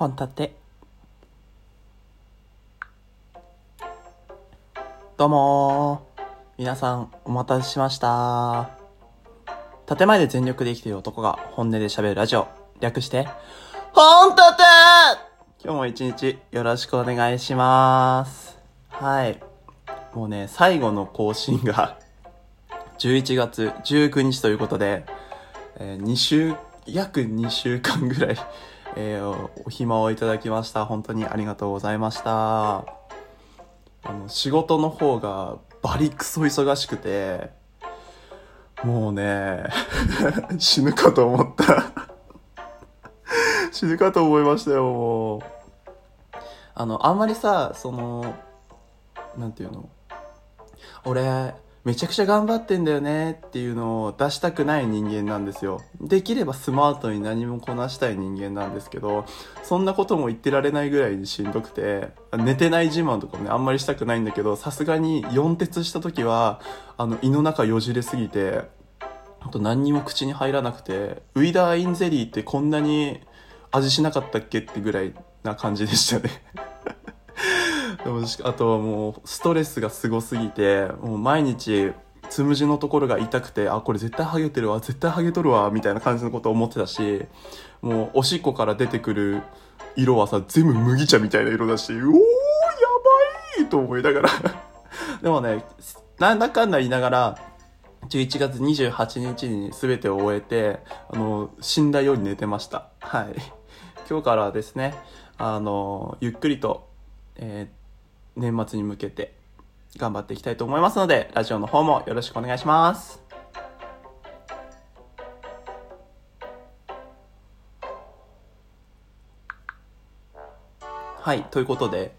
本立て。どうも皆さんお待たせしました。建前で全力で生きている男が本音で喋るラジオ。略して本立て。今日も一日よろしくお願いします。はい。もうね最後の更新が 11月19日ということで、えー、2週約2週間ぐらいえー、お暇をいただきました。本当にありがとうございました。あの、仕事の方がバリクソ忙しくて、もうね、死ぬかと思った 死ぬかと思いましたよ、もう。あの、あんまりさ、その、なんていうの？俺、めちゃくちゃ頑張ってんだよねっていうのを出したくない人間なんですよ。できればスマートに何もこなしたい人間なんですけど、そんなことも言ってられないぐらいにしんどくて、寝てない自慢とかもね、あんまりしたくないんだけど、さすがに4鉄した時は、あの、胃の中よじれすぎて、あと何にも口に入らなくて、ウィダーインゼリーってこんなに味しなかったっけってぐらいな感じでしたねでもあとはもうストレスがすごすぎてもう毎日つむじのところが痛くてあこれ絶対ハゲてるわ絶対ハゲとるわみたいな感じのことを思ってたしもうおしっこから出てくる色はさ全部麦茶みたいな色だしおーやばいと思いながら。でもねなんだかんだ言いながら11月28日に全てを終えてあの死んだように寝てました。はい。今日からはですねあのゆっくりとえー年末に向けて頑張っていきたいと思いますので、ラジオの方もよろしくお願いします。はい、ということで、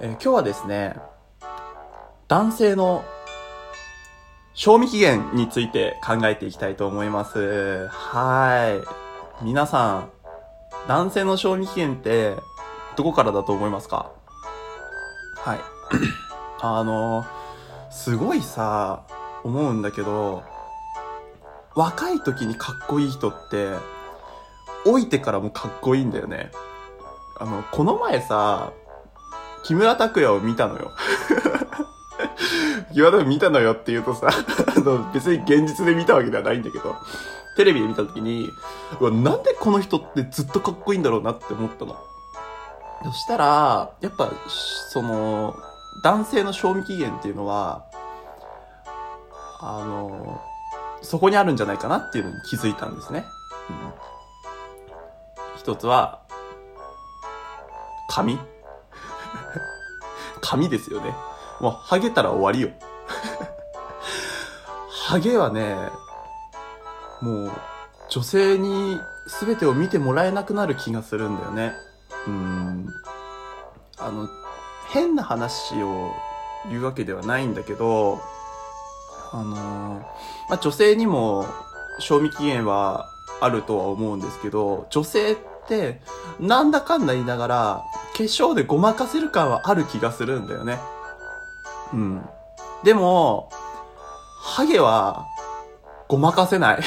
えー、今日はですね、男性の賞味期限について考えていきたいと思います。はい。皆さん、男性の賞味期限ってどこからだと思いますか？はい。あの、すごいさ、思うんだけど、若い時にかっこいい人って、老いてからもかっこいいんだよね。あの、この前さ、木村拓哉を見たのよ。木村拓哉見たのよって言うとさ、あの、別に現実で見たわけではないんだけど、テレビで見た時に、うわ、なんでこの人ってずっとかっこいいんだろうなって思ったの。そしたら、やっぱ、その、男性の賞味期限っていうのは、あの、そこにあるんじゃないかなっていうのに気づいたんですね。うん、一つは、髪髪 ですよね。もう、ハゲたら終わりよ。ハゲはね、もう、女性に全てを見てもらえなくなる気がするんだよね。うん。あの、変な話を言うわけではないんだけど、あのまあ、女性にも賞味期限はあるとは思うんですけど、女性ってなんだかんだ言いながら化粧でごまかせる感はある気がするんだよね。うん。でも、ハゲはごまかせない。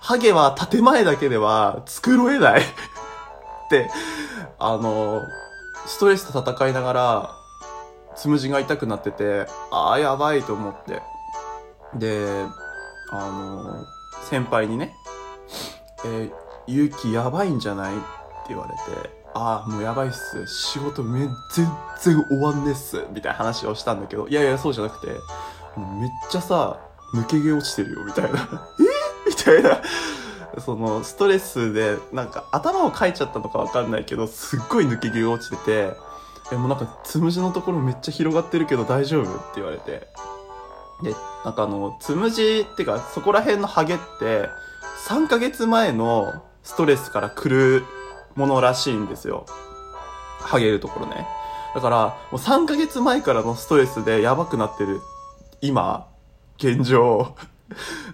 ハゲは建前だけでは繕えないってあの、ストレスと戦いながら、つむじが痛くなってて、ああ、やばいと思って。で、あの、先輩にね、えー、ゆうきやばいんじゃないって言われて、ああ、もうやばいっす。仕事め、全然終わんねっす。みたいな話をしたんだけど、いやいや、そうじゃなくて、めっちゃさ、抜け毛落ちてるよ、みたいな。え？みたいな。その、ストレスで、なんか頭をかいちゃったのかわかんないけど、すっごい抜け毛が落ちてて、え、もうなんか、つむじのところめっちゃ広がってるけど大丈夫って言われて。で、なんかあの、つむじってか、そこら辺のハゲって、3ヶ月前のストレスから来るものらしいんですよ。ハゲるところね。だから、もう3ヶ月前からのストレスでやばくなってる、今、現状、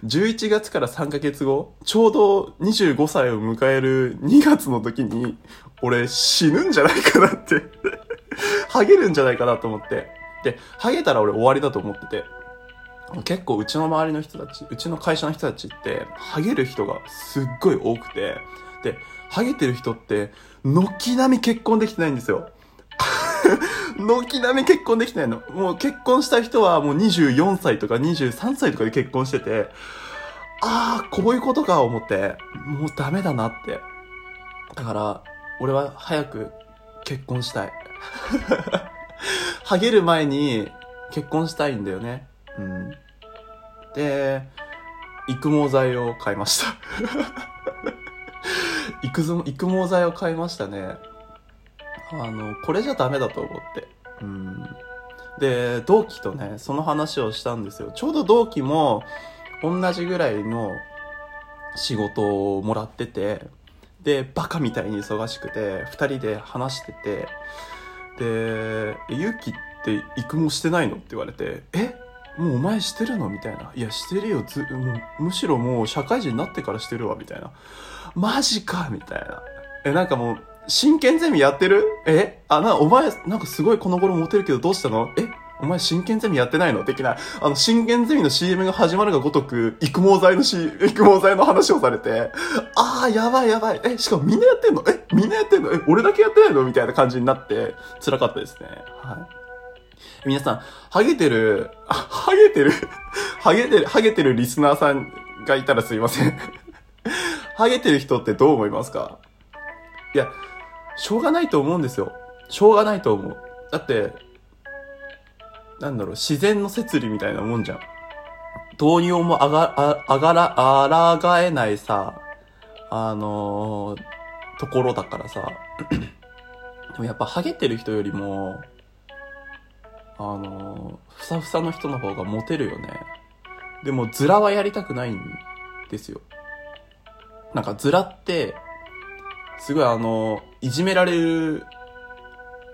11月から3ヶ月後、ちょうど25歳を迎える2月の時に、俺死ぬんじゃないかなって ハゲるんじゃないかなと思って。で、ハゲたら俺終わりだと思ってて。結構うちの周りの人たち、うちの会社の人たちって、ハゲる人がすっごい多くて、で、ハゲてる人って、軒並み結婚できてないんですよ。軒並み結婚できてないの。もう結婚した人はもう24歳とか23歳とかで結婚してて、ああ、こういうことか思って、もうダメだなって。だから、俺は早く結婚したい。ハゲる前に結婚したいんだよね。うん。で、育毛剤を買いました。育育毛剤を買いましたね。あの、これじゃダメだと思って。うん。で、同期とね、その話をしたんですよ。ちょうど同期も同じぐらいの仕事をもらってて、で、バカみたいに忙しくて、二人で話してて、で、えゆうきって育毛してないの？って言われて、えもうお前してるの？みたいな。いや、してるよ。ず、もう、むしろもう社会人になってからしてるわ、みたいな。マジかみたいな。え、なんかもう、真剣ゼミやってる？え？あ、な、お前、なんかすごいこの頃モテるけどどうしたの？え？お前真剣ゼミやってないの？的な、あの、真剣ゼミの CM が始まるがごとく、育毛剤の C、育毛剤の話をされて、あー、やばいやばい。え、しかもみんなやってんの？え、みんなやってんの？え、俺だけやってないの？みたいな感じになって、辛かったですね。はい。皆さん、ハゲてる、あ、ハゲてる、ハゲてる、ハゲてるリスナーさんがいたらすいません。ハゲてる人ってどう思いますか？いや、しょうがないと思うんですよ。しょうがないと思う。だって、なんだろう、自然の摂理みたいなもんじゃん。どうにもあが、あ、あがら、あらがえないさ、あのーところだからさ。でもやっぱハゲてる人よりも、あのーふさふさの人の方がモテるよね。でも、ズラはやりたくないんですよ。なんか、ズラって、すごいあの、いじめられる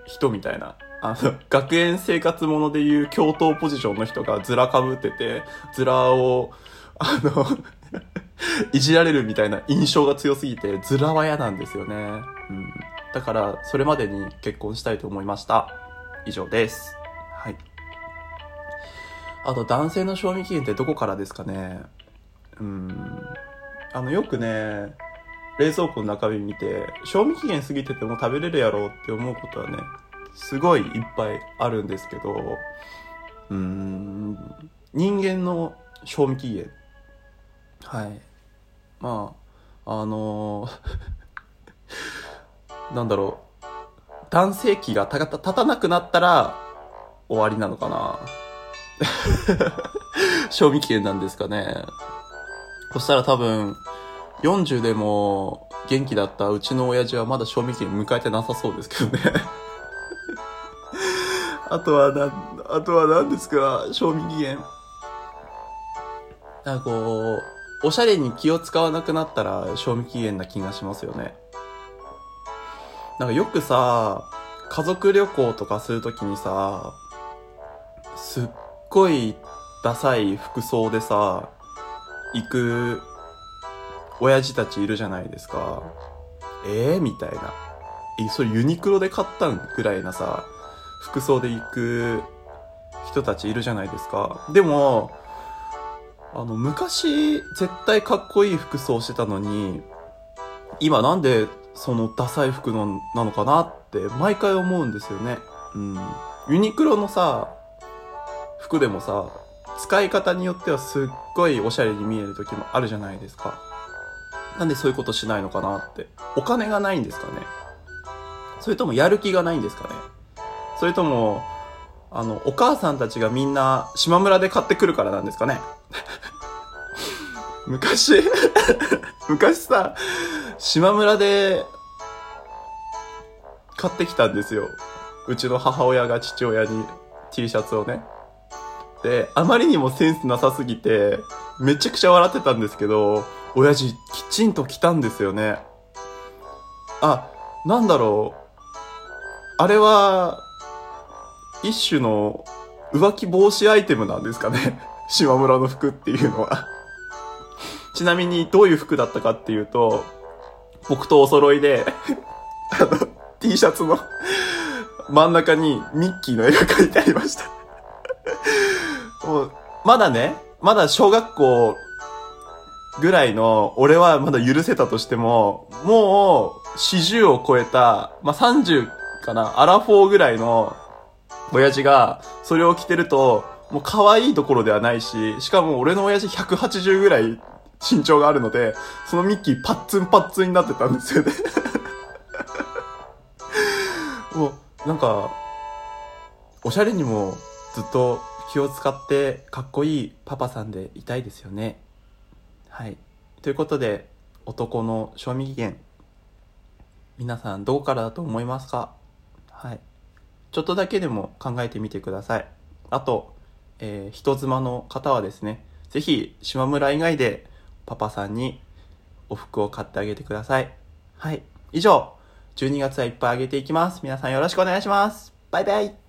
人みたいな。あの、学園生活ものでいう教頭ポジションの人がズラ被ってて、ズラを、あの、いじられるみたいな印象が強すぎて、ズラは嫌なんですよね。うん。だから、それまでに結婚したいと思いました。以上です。はい。あと、男性の賞味期限ってどこからですかねうん。あの、よくね、冷蔵庫の中身見て、賞味期限過ぎてても食べれるやろうって思うことはね、すごいいっぱいあるんですけど、うーん、人間の賞味期限。はい。まあ、あの なんだろう、男性器がたた立たなくなったら終わりなのかな 賞味期限なんですかね。そしたら多分、40でも元気だったうちの親父はまだ賞味期限迎えてなさそうですけどね。あとはな、あとは何ですか、賞味期限。なんかこう、おしゃれに気を使わなくなったら賞味期限な気がしますよね。なんかよくさ、家族旅行とかするときにさ、すっごいダサい服装でさ、行く親父たちいるじゃないですか。えー、みたいな。え、それユニクロで買ったんぐらいなさ、服装で行く人たちいるじゃないですか。でも、あの、昔、絶対かっこいい服装してたのに、今なんでそのダサい服のなのかなって毎回思うんですよね。うん。ユニクロのさ、服でもさ、使い方によってはすっごいおしゃれに見える時もあるじゃないですか。なんでそういうことしないのかなって。お金がないんですかねそれともやる気がないんですかねそれとも、あの、お母さんたちがみんな島村で買ってくるからなんですかね 昔、昔さ、島村で買ってきたんですよ。うちの母親が父親に T シャツをね。で、あまりにもセンスなさすぎて、めちゃくちゃ笑ってたんですけど、親父きちんと着たんですよね。あ、なんだろう。あれは、一種の浮気防止アイテムなんですかね。島村の服っていうのは。ちなみにどういう服だったかっていうと、僕とお揃いで、あの、T シャツの真ん中にミッキーの絵が描いてありました。もう、まだね、まだ小学校ぐらいの俺はまだ許せたとしても、もう40を超えた、まあ、30かな、アラフォーぐらいの親父がそれを着てると、もう可愛いところではないし、しかも俺の親父180ぐらい身長があるので、そのミッキーパッツンパッツンになってたんですよね もう、なんか、おしゃれにもずっと気を使ってかっこいいパパさんでいたいですよね。はい。ということで、男の賞味期限。皆さんどこからだと思いますか？はい。ちょっとだけでも考えてみてください。あと、えー、人妻の方はですね、ぜひ、島村以外でパパさんにお服を買ってあげてください。はい。以上、12月はいっぱいあげていきます。皆さんよろしくお願いします。バイバイ